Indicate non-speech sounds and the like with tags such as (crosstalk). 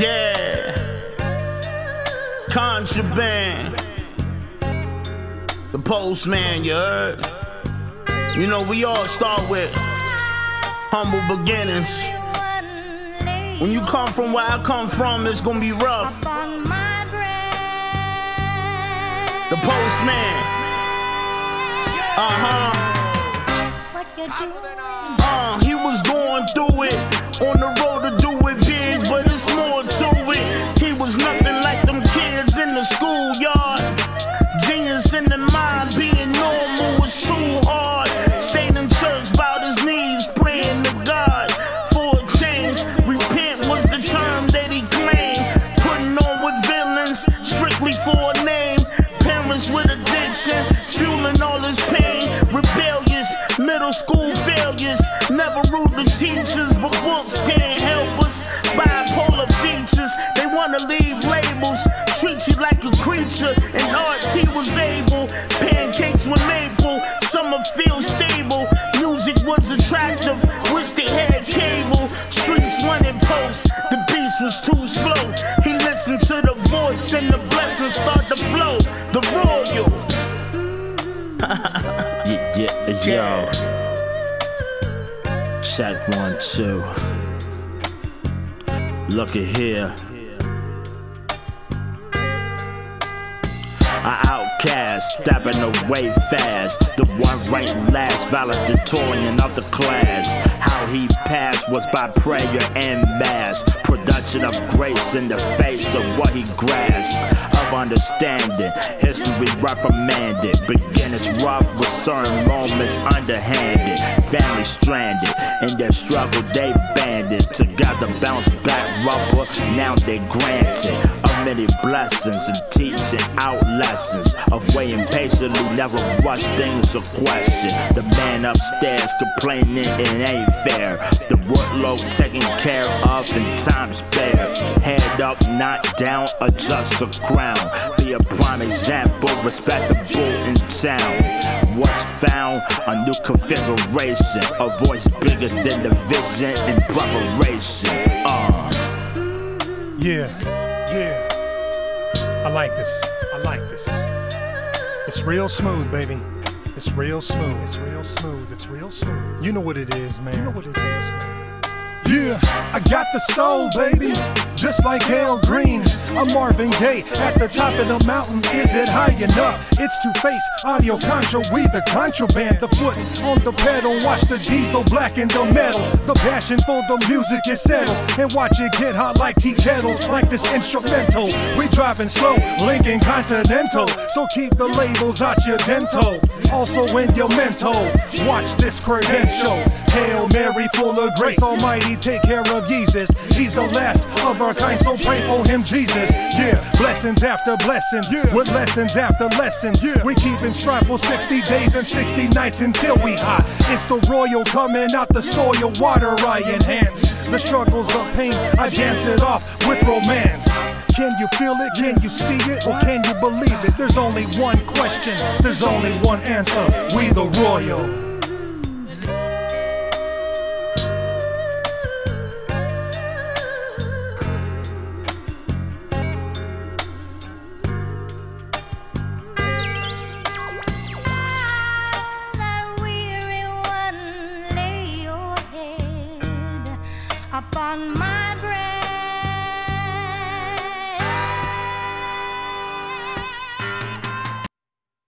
Yeah. Contraband. The postman, you heard? You know, we all start with humble beginnings. When you come from where I come from, it's gonna be rough. The postman. Uh huh. Uh, he was going through it on the school failures. Never rude to teachers, but books can't help us. Bipolar features, they wanna leave labels. Treat you like a creature. and he was able. Pancakes with maple, summer feel stable. Music was attractive, wish they had cable. Streets running post, the beast was too slow. He listened to the voice and the blessings start to flow. The royal. (laughs) Yeah, yeah, yo. Check one, two. Look at here. I outcast, stepping away fast. The one ranked last, valedictorian of the class. How he passed was by prayer and mass. Production of grace in the face of what he grasped. Of understanding, history reprimanded. Beginners rough with certain moments underhanded. Family stranded, in their struggle they banded. Together bounce back rubber, now they granted. Of many blessings and teaching out lessons. Of waiting patiently, never rush things or question. The man upstairs complaining it ain't fair. The workload taken care of and time spared. Head up, not down, adjust the crown. Be a prime example, respectable in town. What's found? A new configuration. A voice bigger than the vision and preparation. Uh. Yeah, yeah. I like this. I like this. It's real smooth, baby. It's real smooth. It's real smooth. It's real smooth. You know what it is, man. You know what it is, man. Yeah, I got the soul, baby. Just like Al Green, I'm Marvin Gaye. At the top of the mountain, is it high enough? It's Two Face, Audio Contra, we the contraband. The foot on the pedal, watch the diesel blacken the metal. The passion for the music is settled, and watch it get hot like tea kettles, like this instrumental. We driving slow, Lincoln Continental, so keep the labels out your dental. Also in your mental, watch this credential. Hail Mary, full of grace, Almighty, take care of Jesus. He's the last of our kind, so pray for him, Jesus. Yeah, blessings after blessings, with lessons after lessons. We keep in strife for 60 days and 60 nights until we hot. It's the royal coming out the soil, water I enhance. The struggles of pain, I dance it off with romance. Can you feel it? Can you see it? Or can you believe it? There's only one question, there's only one answer. We the royal. Upon my breast.